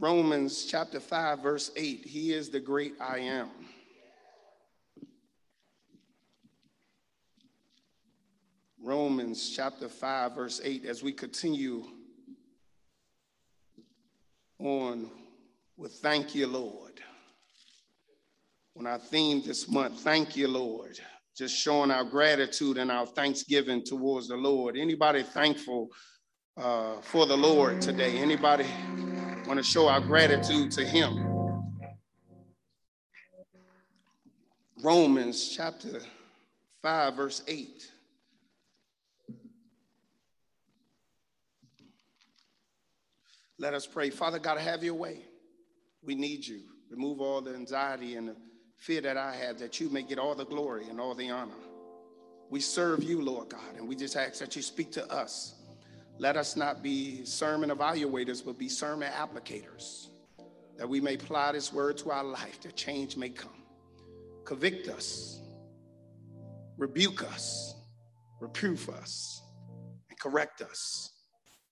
Romans chapter 5, verse 8. He is the great I am. Romans chapter 5, verse 8, as we continue on with Thank You, Lord. On our theme this month, Thank You, Lord. Just showing our gratitude and our thanksgiving towards the Lord. Anybody thankful uh, for the Lord today? Anybody want to show our gratitude to Him? Romans chapter 5, verse 8. Let us pray. Father God, have your way. We need you. Remove all the anxiety and the fear that I have, that you may get all the glory and all the honor. We serve you, Lord God, and we just ask that you speak to us. Let us not be sermon evaluators, but be sermon applicators, that we may apply this word to our life, that change may come. Convict us, rebuke us, reprove us, and correct us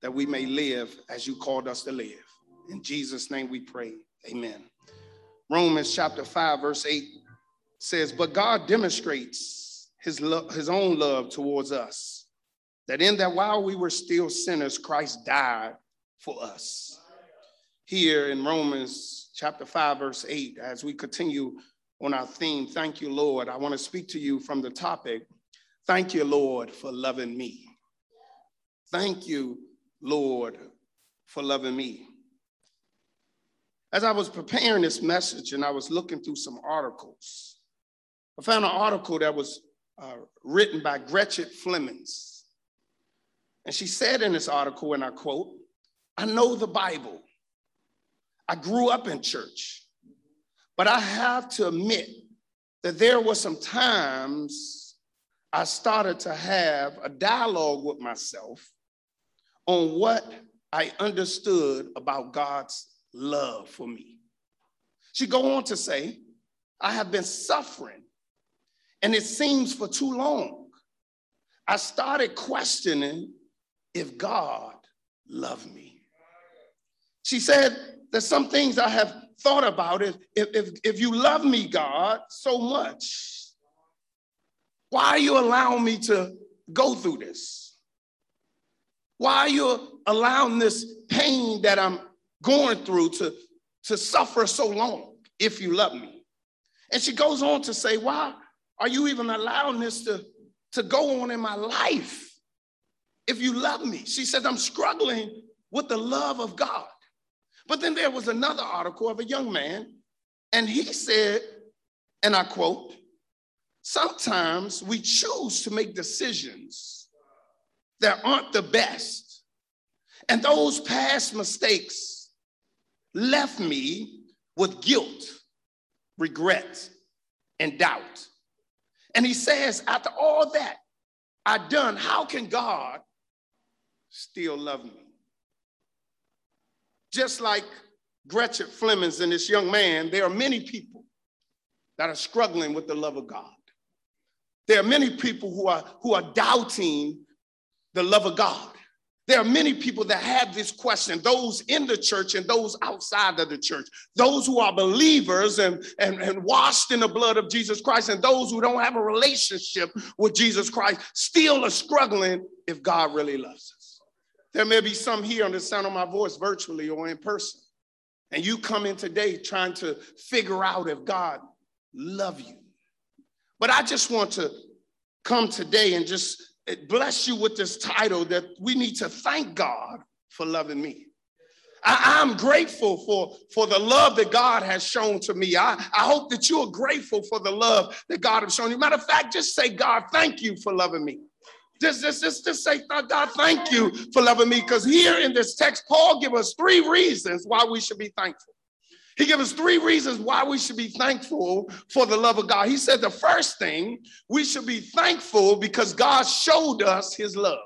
that we may live as you called us to live. In Jesus' name we pray. Amen. Romans chapter 5, verse 8 says, But God demonstrates his, love, his own love towards us, that in that while we were still sinners, Christ died for us. Here in Romans chapter 5, verse 8, as we continue on our theme, Thank you, Lord, I want to speak to you from the topic, Thank you, Lord, for loving me. Thank you, Lord, for loving me. As I was preparing this message and I was looking through some articles, I found an article that was uh, written by Gretchen Flemings. And she said in this article, and I quote, I know the Bible. I grew up in church, but I have to admit that there were some times I started to have a dialogue with myself on what I understood about God's love for me. She go on to say, I have been suffering, and it seems for too long. I started questioning if God loved me. She said, There's some things I have thought about. If, if, if you love me, God, so much, why are you allowing me to go through this? Why are you allowing this pain that I'm going through to, to suffer so long if you love me? And she goes on to say, Why are you even allowing this to, to go on in my life if you love me? She says, I'm struggling with the love of God. But then there was another article of a young man, and he said, and I quote, sometimes we choose to make decisions that aren't the best. And those past mistakes left me with guilt, regret, and doubt. And he says, after all that I've done, how can God still love me? Just like Gretchen Flemings and this young man, there are many people that are struggling with the love of God. There are many people who are, who are doubting the love of God. There are many people that have this question, those in the church and those outside of the church, those who are believers and, and, and washed in the blood of Jesus Christ, and those who don't have a relationship with Jesus Christ still are struggling if God really loves us. There may be some here on the sound of my voice, virtually or in person, and you come in today trying to figure out if God love you. But I just want to come today and just bless you with this title that we need to thank God for loving me. I, am grateful for, for the love that God has shown to me. I, I hope that you are grateful for the love that God has shown you. Matter of fact, just say, God, thank you for loving me. Just, just, just, just say, God, thank you for loving me. Because here in this text, Paul give us three reasons why we should be thankful. He gives us three reasons why we should be thankful for the love of God. He said the first thing, we should be thankful because God showed us his love.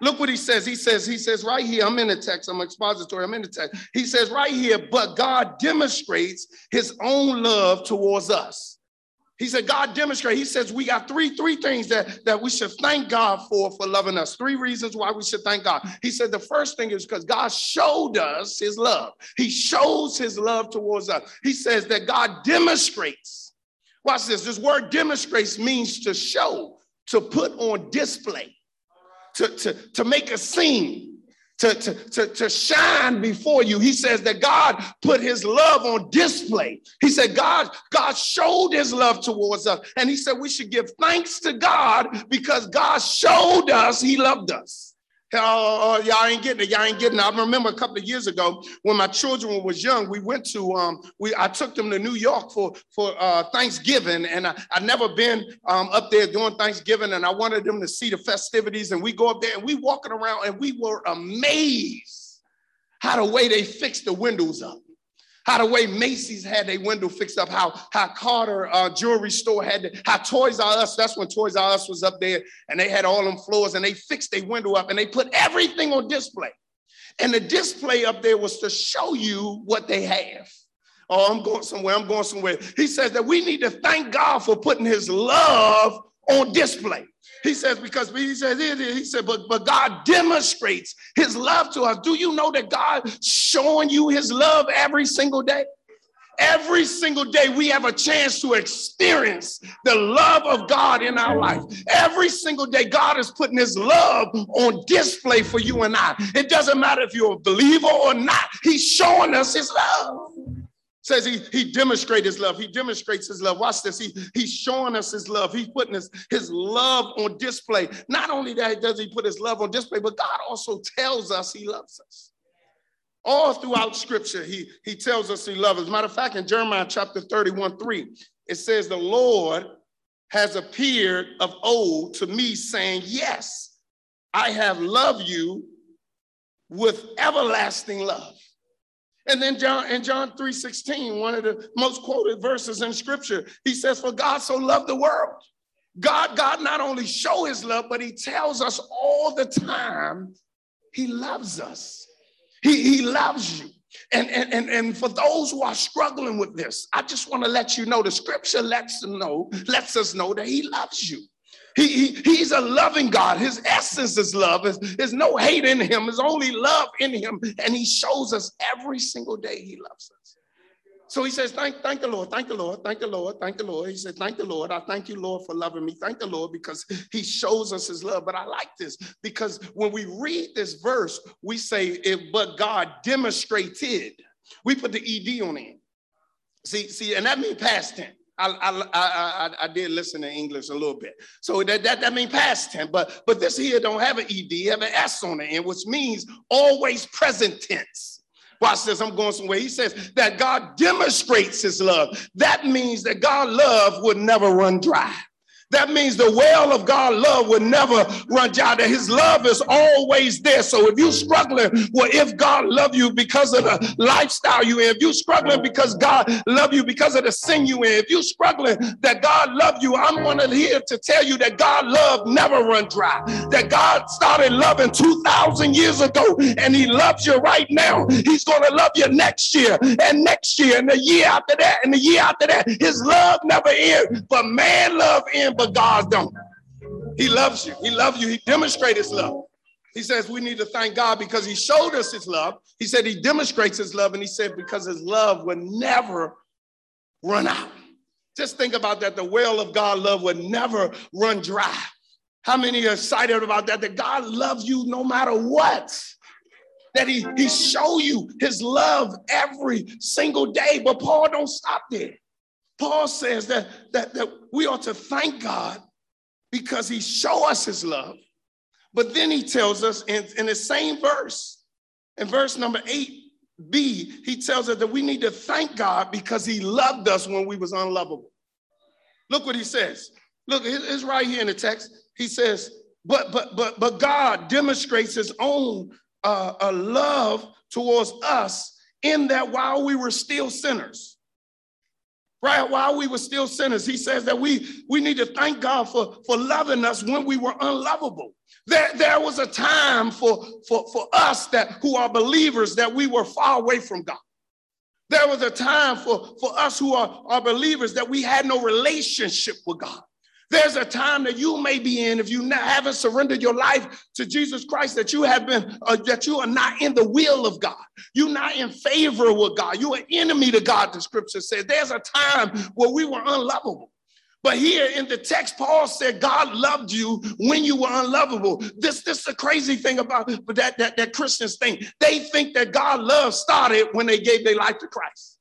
Look what he says. He says, he says right here, I'm in the text, I'm expository, I'm in the text. He says right here, but God demonstrates his own love towards us. He said, God demonstrate. He says we got three, three things that, that we should thank God for for loving us. Three reasons why we should thank God. He said the first thing is because God showed us his love. He shows his love towards us. He says that God demonstrates. Watch this. This word demonstrates means to show, to put on display, to, to, to make a scene to, to, to, to shine before you. He says that God put his love on display. He said, God, God showed his love towards us. And he said we should give thanks to God because God showed us he loved us. Oh, y'all ain't getting it. Y'all ain't getting it. I remember a couple of years ago when my children was young, we went to um, we I took them to New York for for uh, Thanksgiving, and I I never been um, up there doing Thanksgiving, and I wanted them to see the festivities, and we go up there and we walking around, and we were amazed how the way they fixed the windows up how the way Macy's had their window fixed up, how, how Cartier uh, jewelry store had, how Toys R Us, that's when Toys R Us was up there and they had all them floors and they fixed their window up and they put everything on display. And the display up there was to show you what they have. Oh, I'm going somewhere, I'm going somewhere. He says that we need to thank God for putting his love on display. He says, because he says, he said, but, but God demonstrates his love to us. Do you know that God showing you his love every single day? Every single day, we have a chance to experience the love of God in our life. Every single day, God is putting His love on display for you and I. It doesn't matter if you're a believer or not, He's showing us His love says he, he demonstrates his love. He demonstrates his love. Watch this. He, he's showing us his love. He's putting his, his love on display. Not only that does he put his love on display, but God also tells us he loves us. All throughout scripture, he, he tells us he loves us. Matter of fact, in Jeremiah chapter 31, 3, it says, The Lord has appeared of old to me, saying, Yes, I have loved you with everlasting love. And then John in John 3:16, one of the most quoted verses in scripture, he says, For God so loved the world. God, God not only show his love, but he tells us all the time he loves us. He, he loves you. And, and, and, and for those who are struggling with this, I just want to let you know the scripture lets them know, lets us know that he loves you. He, he, he's a loving God. His essence is love. There's, there's no hate in him. There's only love in him. And he shows us every single day he loves us. So he says, thank, thank the Lord, thank the Lord, thank the Lord, thank the Lord. He said, thank the Lord. I thank you, Lord, for loving me. Thank the Lord because he shows us his love. But I like this because when we read this verse, we say, it, but God demonstrated. We put the ED on it. See, see, and that means past tense. I, I, I, I, did listen to English a little bit. So that, that, that means past tense, but, but this here don't have an ED, have an S on the end, which means always present tense. Watch this, I'm going somewhere. He says that God demonstrates his love. That means that God love would never run dry. That means the well of God love will never run dry. That His love is always there. So if you're struggling, well, if God love you because of the lifestyle you in, if you're struggling because God love you because of the sin you in, if you're struggling that God love you, I'm of here to tell you that God love never run dry. That God started loving 2,000 years ago, and He loves you right now. He's to love you next year, and next year, and the year after that, and the year after that. His love never ends, but man love ends but God don't. He loves you. He loves you. He demonstrates his love. He says we need to thank God because he showed us his love. He said he demonstrates his love, and he said because his love would never run out. Just think about that. The well of God love would never run dry. How many are excited about that? That God loves you no matter what. That he, he show you his love every single day. But Paul don't stop there. Paul says that, that, that we ought to thank God because he show us his love. But then he tells us in, in the same verse, in verse number 8b, he tells us that we need to thank God because he loved us when we was unlovable. Look what he says. Look, it's right here in the text. He says, but but but but God demonstrates his own uh, uh, love towards us in that while we were still sinners, right while we were still sinners. He says that we we need to thank god for for loving us when we were unlovable. There, there was a time for, for, for us that who are believers that we were far away from god. There was a time for, for us who are, are believers that we had no relationship with God. There's a time that you may be in if you haven't surrendered your life to Jesus Christ that you have been uh, that you are not in the will of God. You're not in favor with God. You're an enemy to God. The scripture says there's a time where we were unlovable. But here in the text, Paul said God loved you when you were unlovable. This, this is the crazy thing about that, that, that Christians think. They think that God love started when they gave their life to Christ.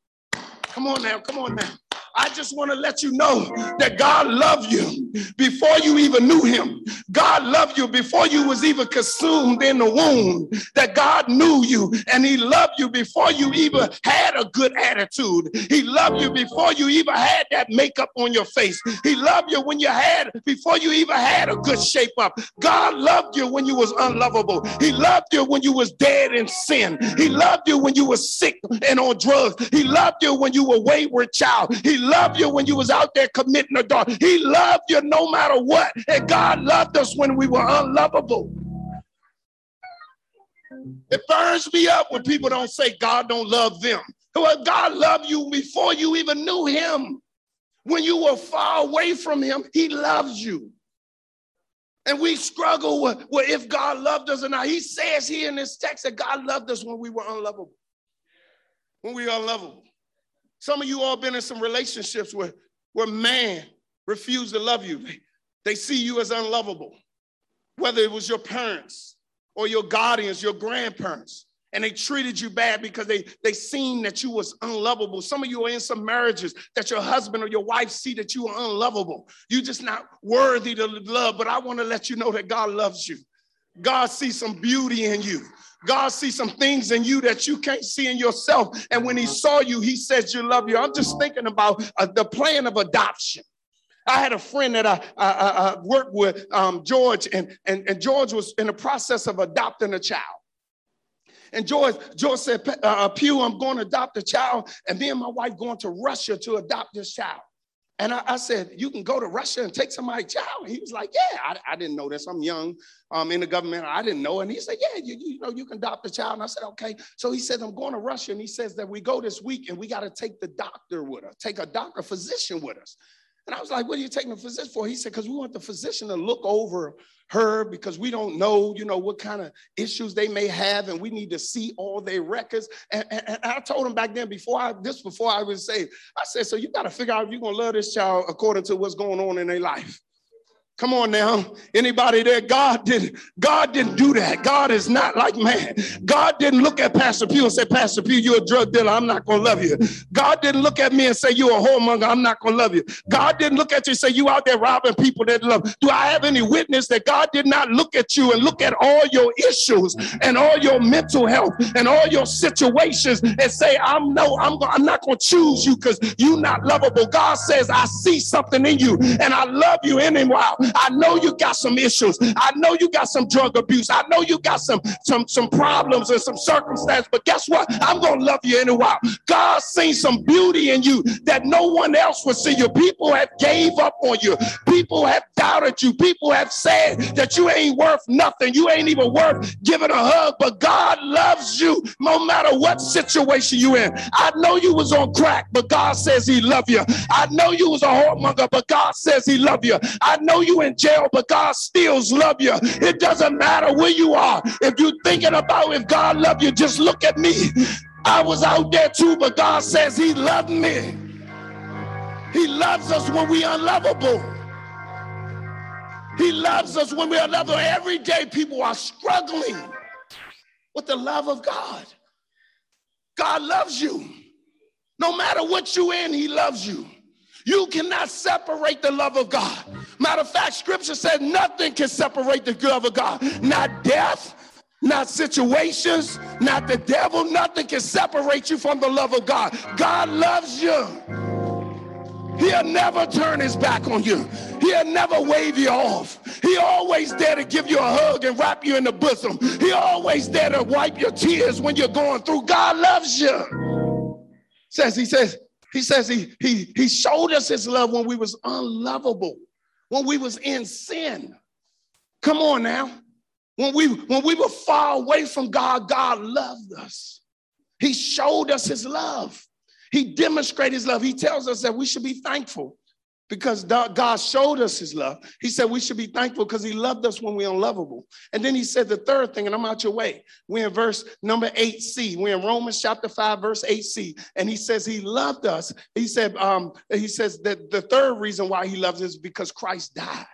Come on now, come on now. I just want to let you know that God loved you before you even knew him. God loved you before you was even consumed in the womb. That God knew you and he loved you before you even had a good attitude. He loved you before you even had that makeup on your face. He loved you when you had before you even had a good shape up. God loved you when you was unlovable. He loved you when you was dead in sin. He loved you when you were sick and on drugs. He loved you when you were a wayward child. He loved you when you was out there committing adultery. He loved you no matter what. And God loved us when we were unlovable. It burns me up when people don't say God don't love them. Well, God loved you before you even knew him. When you were far away from him, he loves you. And we struggle with, with if God loved us or not. He says here in this text that God loved us when we were unlovable. When we were unlovable. Some of you all been in some relationships where, where man refused to love you. They, they see you as unlovable, whether it was your parents or your guardians, your grandparents, and they treated you bad because they, they seen that you was unlovable. Some of you are in some marriages that your husband or your wife see that you are unlovable. You're just not worthy to love, but I want to let you know that God loves you. God sees some beauty in you. God sees some things in you that you can't see in yourself. And when he saw you, he says, You love you. I'm just thinking about uh, the plan of adoption. I had a friend that I, I, I worked with, um, George, and, and, and George was in the process of adopting a child. And George, George said, uh, uh, Pugh, I'm going to adopt a child, and me and my wife going to Russia to adopt this child. And I, I, said, You can go to Russia and take somebody's child. He was like, Yeah, I, I didn't know this. I'm young um, in the government. I didn't know. And he said, Yeah, you, you know, you can adopt the child. And I said, Okay. So he said, I'm going to Russia. And he says that we go this week and we got to take the doctor with us, take a doctor, physician with us. And I was like, what are you taking the physician for? He said, because we want the physician to look over her because we don't know, you know, what kind of issues they may have, and we need to see all their records. And, and, and I told him back then, before I this before I was saved, I said, so you got to figure out if you're gonna love this child according to what's going on in their life. Come on now. Anybody there? God didn't, God didn't do that. God is not like man. God didn't look at Pastor Pugh and say, Pastor Pugh, you're a drug dealer. I'm not gonna love you. God didn't look at me and say, You're a whoremonger. I'm not gonna love you. God didn't look at you and say, You out there robbing people that love. Do I have any witness that God did not look at you and look at all your issues and all your mental health and all your situations and say, I'm no, I'm, I'm not gonna choose you because you're not lovable. God says, I see something in you and I love you anyway. I know you got some issues. I know you got some drug abuse. I know you got some some some problems and some circumstances. But guess what? I'm gonna love you anyway. a while. God seen some beauty in you that no one else will see you. People have gave up on you. People have doubted you. People have said that you ain't worth nothing. You ain't even worth giving a hug. But God loves you no matter what situation you in. I know you was on crack, but God says He love you. I know you was a whoremonger, but God says He love you. I know you in jail, but God still love you. It doesn't matter where you are. If you're thinking about if God love you, just look at me. I was out there too, but God says He loved me. He loves us when we are unlovable. He loves us when we are lovable. Every day, people are struggling with the love of God. God loves you. No matter what you're in, He loves you. You cannot separate the love of God. Matter of fact, scripture says nothing can separate the love of God. Not death, not situations, not the devil. Nothing can separate you from the love of God. God loves you. He'll never turn his back on you. He'll never wave you off. He always there to give you a hug and wrap you in the bosom. He always there to wipe your tears when you're going through. God loves you. Says he says he says he he he showed us his love when we was unlovable when we was in sin. Come on now. When we when we were far away from God, God loved us. He showed us his love. He demonstrated his love. He tells us that we should be thankful because God showed us his love. He said we should be thankful because he loved us when we're unlovable. And then he said the third thing, and I'm out your way. We're in verse number 8c. We're in Romans chapter 5, verse 8c. And he says he loved us. He said, um, he says that the third reason why he loves us is because Christ died.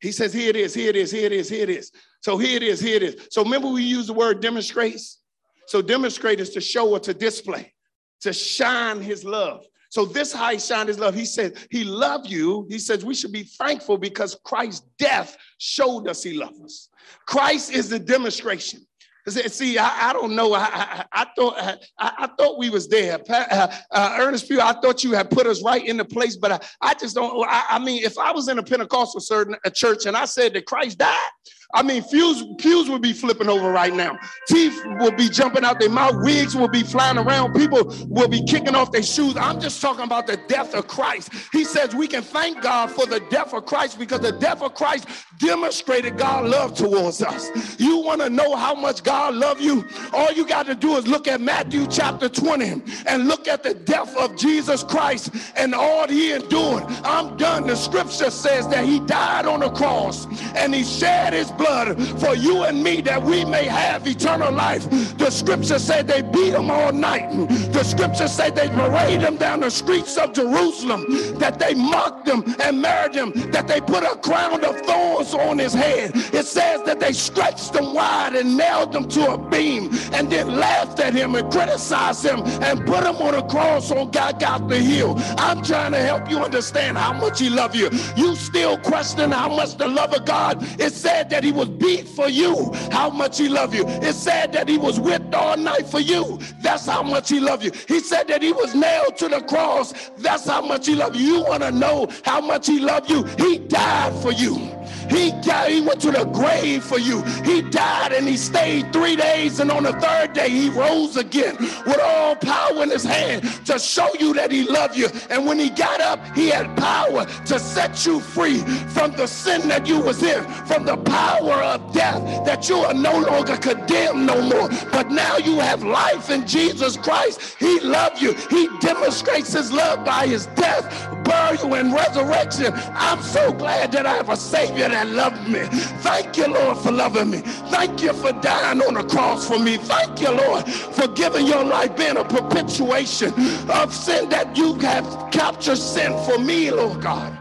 He says, here it is, here it is, here it is, here it is. So here it is, here it is. So remember we use the word demonstrates. So demonstrate is to show or to display, to shine his love. So this how he shined his love. He said he loved you. He says we should be thankful because Christ's death showed us he loved us. Christ is the demonstration. See, I, I don't know. I, I, I thought I, I, thought we was there. Uh, uh, Ernest Pugh, I thought you had put us right in the place, but I, just don't. I, I mean, if I was in a Pentecostal certain a church and I said that Christ died, I mean, pews, pews would be flipping over right now. Teeth will be jumping out their mouth. Wigs will be flying around. People will be kicking off their shoes. I'm just talking about the death of Christ. He says we can thank God for the death of Christ because the death of Christ demonstrated God's love towards us. You want to know how much God loved you? All you got to do is look at Matthew chapter 20 and look at the death of Jesus Christ and all he endured. I'm done. The scripture says that he died on the cross and he shed his blood for you and me that we may have eternal life. The scripture said they beat him all night. The scripture said they paraded him down the streets of Jerusalem, that they mocked him and married him, that they put a crown of thorns on his head. It says that they stretched him wide and nailed him to a beam and then laughed at him and criticized him and put him on a cross on Golgotha Hill. I'm trying to help you understand how much he loved you. You still question how much the love of God. It said that he was beat for you, how much he loved you. It said that he was whipped all night for you. That's how much he loved you. He said that he was nailed to the cross. That's how much he loved you. You want to know how much he loved you? He died for you. He died, he went to the grave for you. He died and he stayed three days, and on the third day he rose again with all power in his hand to show you that he loved you. And when he got up, he had power to set you free from the sin that you was in, from the power of death, that you are no longer condemned no more. But now you have life in Jesus Christ. He loved you. He demonstrates his love by his death, burial, and resurrection. I'm so glad that I have a Savior that loved me. Thank you, Lord, for loving me. Thank you for dying on the cross for me. Thank you, Lord, for giving your life being a perpetuation of sin that you have captured sin for me, Lord God.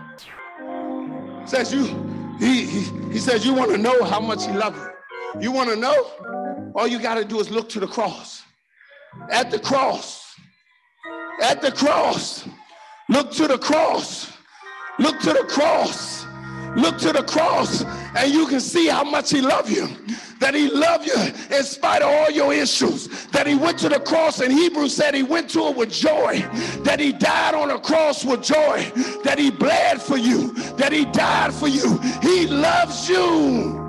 Says you, he, he, he says, you want to know how much he loves you. You want to know? All you got to do is look to the cross. At the cross. At the cross. Look to the cross. Look to the cross. Look to the cross and you can see how much he loved you. That he loved you in spite of all your issues. That he went to the cross and Hebrews said he went to it with joy. That he died on the cross with joy. That he bled for you. That he died for you. He loves you.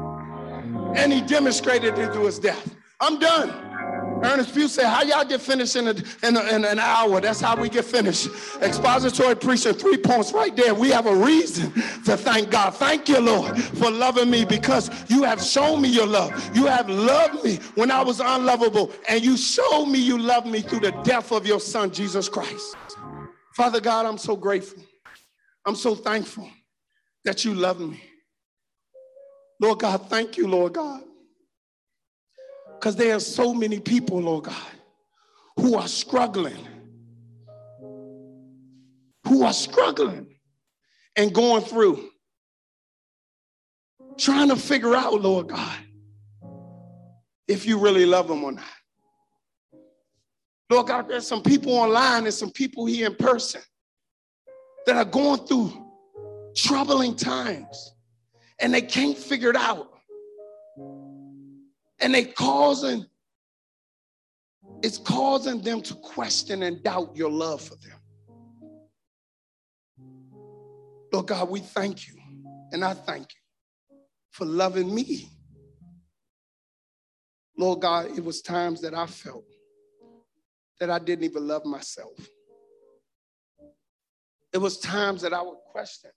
And he demonstrated it through his death. I'm done. Ernest Pugh said, How y'all get finished in, a, in, a, in, an hour? That's how we get finished. Expository preaching, three points right there. We have a reason to thank God. Thank you, Lord, for loving me because you have shown me your love. You have loved me when I was unlovable, and you showed me you love me through the death of your son, Jesus Christ. Father God, I'm so grateful. I'm so thankful that you love me. Lord God, thank you, Lord God because there are so many people, Lord God, who are struggling, who are struggling and going through, trying to figure out, Lord God, if you really love them or not. Lord God, there's some people online and some people here in person that are going through troubling times and they can't figure it out and they causing it's causing them to question and doubt your love for them. Lord God, we thank you, and I thank you for loving me. Lord God, it was times that I felt that I didn't even love myself. It was times that I would question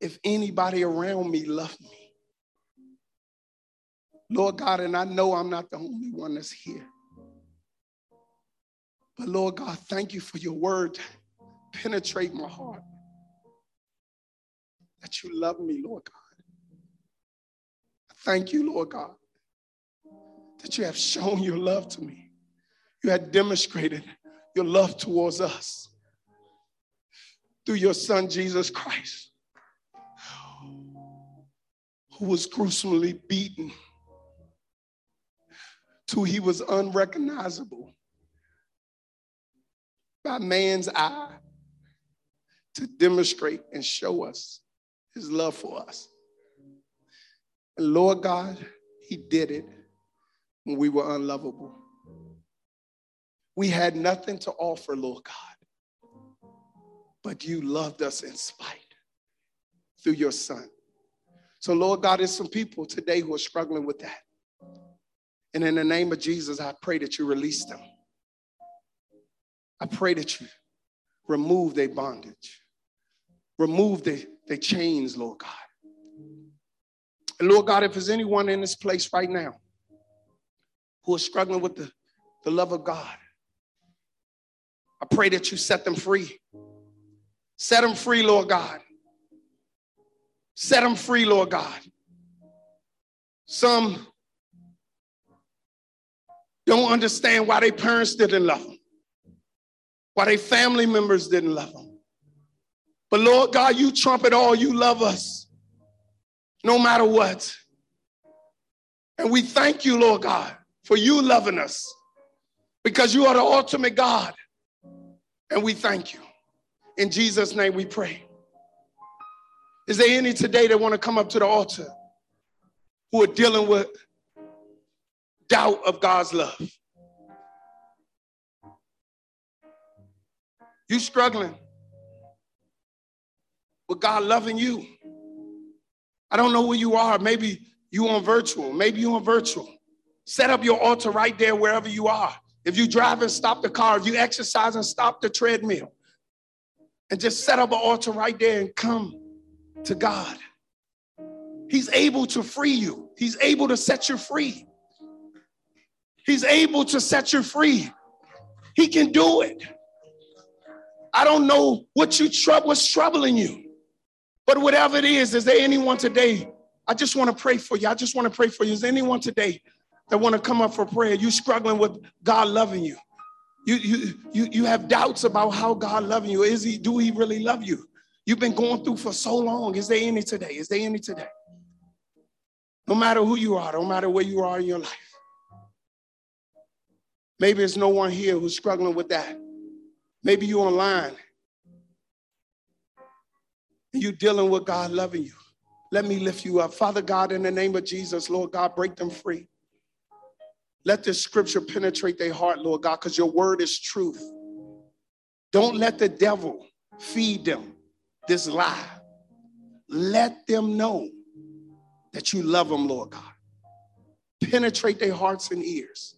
if anybody around me loved me. Lord God, and I know I'm not the only one that's here. But Lord God, thank you for your word penetrate my heart. That you love me, Lord God. Thank you, Lord God, that you have shown your love to me. You have demonstrated your love towards us through your son, Jesus Christ, who was gruesomely beaten till he was unrecognizable by man's eye to demonstrate and show us his love for us. And Lord God, he did it when we were unlovable. We had nothing to offer, Lord God, but you loved us in spite through your son. So, Lord God, there's some people today who are struggling with that. And in the name of Jesus, I pray that you release them. I pray that you remove their bondage, remove their, their chains, Lord God. And Lord God, if there's anyone in this place right now who is struggling with the, the love of God, I pray that you set them free. Set them free, Lord God. Set them free, Lord God. Some don't understand why their parents didn't love them, why their family members didn't love them. But Lord God, you trump it all. You love us no matter what. And we thank you, Lord God, for you loving us because you are the ultimate God. And we thank you. In Jesus' name we pray. Is there any today that want to come up to the altar who are dealing with doubt of God's love? You struggling with God loving you. I don't know where you are. Maybe you on virtual. Maybe you on virtual. Set up your altar right there wherever you are. If you drive and stop the car, if you exercise and stop the treadmill, and just set up an altar right there and come to God. He's able to free you. He's able to set you free. He's able to set you free. He can do it. I don't know what you trouble what's troubling you. But whatever it is, is there anyone today? I just want to pray for you. I just want to pray for you. Is there anyone today that want to come up for prayer? You struggling with God loving you. You, you, you, you have doubts about how God loving you. Is he, do he really love you? You've been going through for so long. Is there any today? Is there any today? No matter who you are, no matter where you are in your life. Maybe there's no one here who's struggling with that. Maybe you online you're dealing with God loving you. Let me lift you up. Father God, in the name of Jesus, Lord God, break them free. Let this scripture penetrate their heart, Lord God, because your word is truth. Don't let the devil feed them this lie. Let them know that you love them, Lord God. Penetrate their hearts and ears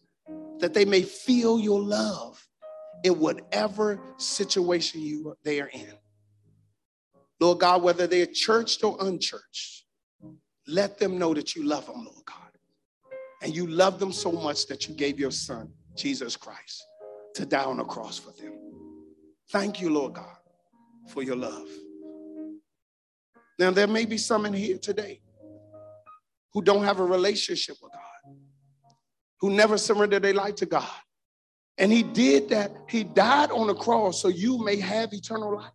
that they may feel your love in whatever situation you they are in. Lord God, whether they're churched or unchurched, let them know that you love them, Lord God. And you love them so much that you gave your son, Jesus Christ, to die on the cross for them. Thank you, Lord God, for your love. Now, there may be some in here today who don't have a relationship with God, who never surrendered their life to God. And he did that. He died on the cross so you may have eternal life.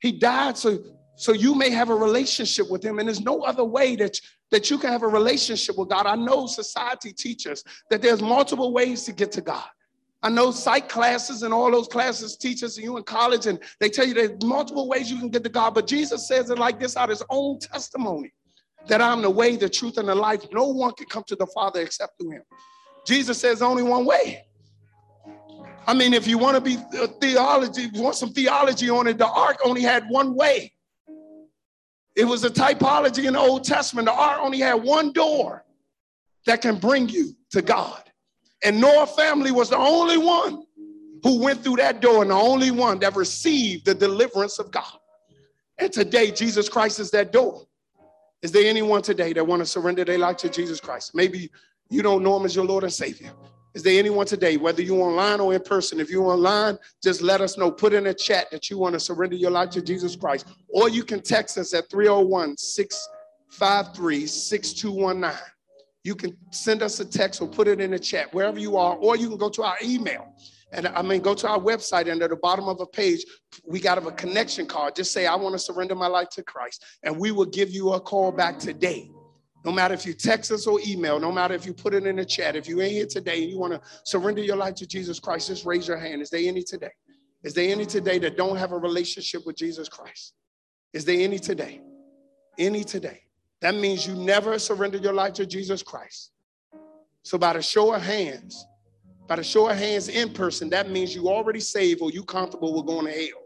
He died so, so you may have a relationship with him. And there's no other way that, that you can have a relationship with God. I know society teaches that there's multiple ways to get to God. I know psych classes and all those classes teach teachers you in college, and they tell you there's multiple ways you can get to God. But Jesus says it like this out of his own testimony that I'm the way, the truth, and the life. No one can come to the Father except through him. Jesus says only one way. I mean, if you want to be theology, want some theology on it, the ark only had one way. It was a typology in the Old Testament. The ark only had one door that can bring you to God. And Noah family was the only one who went through that door and the only one that received the deliverance of God. And today, Jesus Christ is that door. Is there anyone today that want to surrender their life to Jesus Christ? Maybe you don't know him as your Lord and Savior. Is there anyone today, whether you're online or in person? If you're online, just let us know. Put in a chat that you want to surrender your life to Jesus Christ. Or you can text us at 301 653 6219. You can send us a text or put it in the chat wherever you are, or you can go to our email. And I mean, go to our website, and at the bottom of a page, we got a connection card. Just say, I want to surrender my life to Christ. And we will give you a call back today. No matter if you text us or email, no matter if you put it in the chat, if you ain't here today and you want to surrender your life to Jesus Christ, just raise your hand. Is there any today? Is there any today that don't have a relationship with Jesus Christ? Is there any today? Any today? That means you never surrendered your life to Jesus Christ. So, by the show of hands, by the show of hands in person, that means you already saved or you comfortable with going to hell.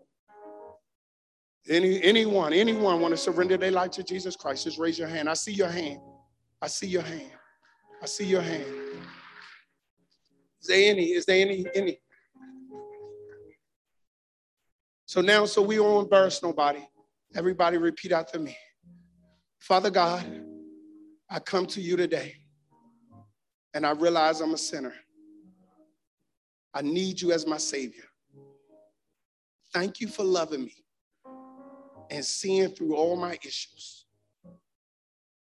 Any, anyone, anyone want to surrender their life to Jesus Christ, just raise your hand. I see your hand. I see your hand. I see your hand. Is there any? Is there any? Any? So now, so we won't embarrass nobody. Everybody repeat after me. Father God, I come to you today and I realize I'm a sinner. I need you as my Savior. Thank you for loving me and seeing through all my issues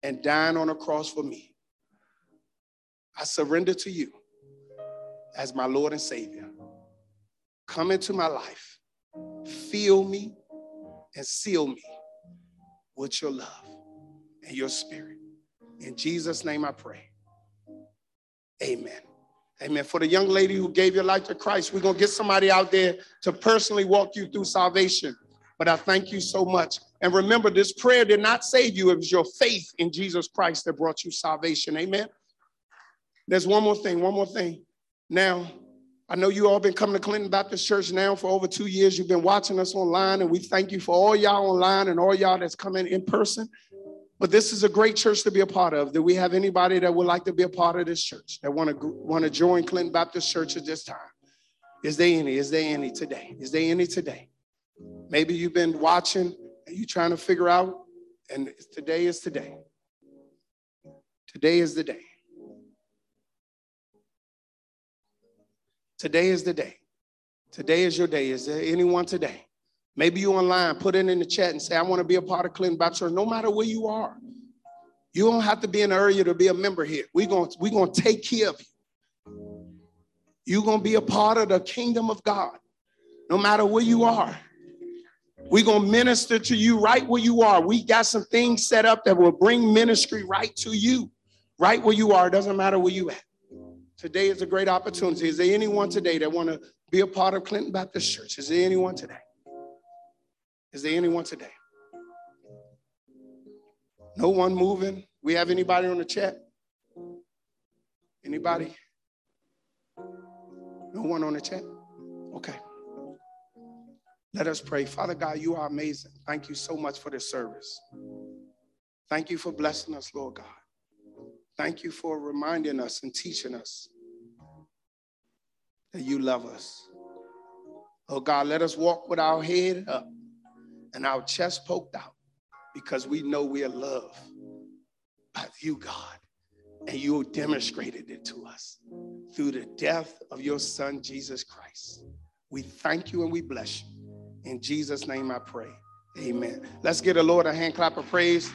and dying on a cross for me. I surrender to you as my Lord and Savior. Come into my life, fill me, and seal me with your love and your spirit. In Jesus' name I pray. Amen. Amen. For the young lady who gave your life to Christ, we're going to get somebody out there to personally walk you through salvation. But I thank you so much. And remember, this prayer did not save you, it was your faith in Jesus Christ that brought you salvation. Amen. There's one more thing, one more thing. Now, I know you all been coming to Clinton Baptist Church now for over two years. You've been watching us online, and we thank you for all y'all online and all y'all that's coming in person. But this is a great church to be a part of. Do we have anybody that would like to be a part of this church that want to want to join Clinton Baptist Church at this time? Is there any? Is there any today? Is there any today? Maybe you've been watching and you're trying to figure out, and today is today. Today is the day. Today is the day. Today is your day. Is there anyone today? Maybe you online, put it in the chat and say, I want to be a part of Clinton Baptist Church, no matter where you are. You don't have to be in the area to be a member here. We're going we're to take care of you. You're going to be a part of the kingdom of God, no matter where you are. We're going to minister to you right where you are. We got some things set up that will bring ministry right to you, right where you are. It doesn't matter where you at. Today is a great opportunity. Is there anyone today that want to be a part of Clinton Baptist Church? Is there anyone today? Is there anyone today? No one moving? We have anybody on the chat? Anybody? No one on the chat? Okay. Let us pray. Father God, you are amazing. Thank you so much for this service. Thank you for blessing us, Lord God. Thank you for reminding us and teaching us that you love us. Oh God, let us walk with our head up and our chest poked out because we know we are loved by you, God. And you demonstrated it to us through the death of your son, Jesus Christ. We thank you and we bless you. In Jesus' name I pray. Amen. Let's give the Lord a hand clap of praise.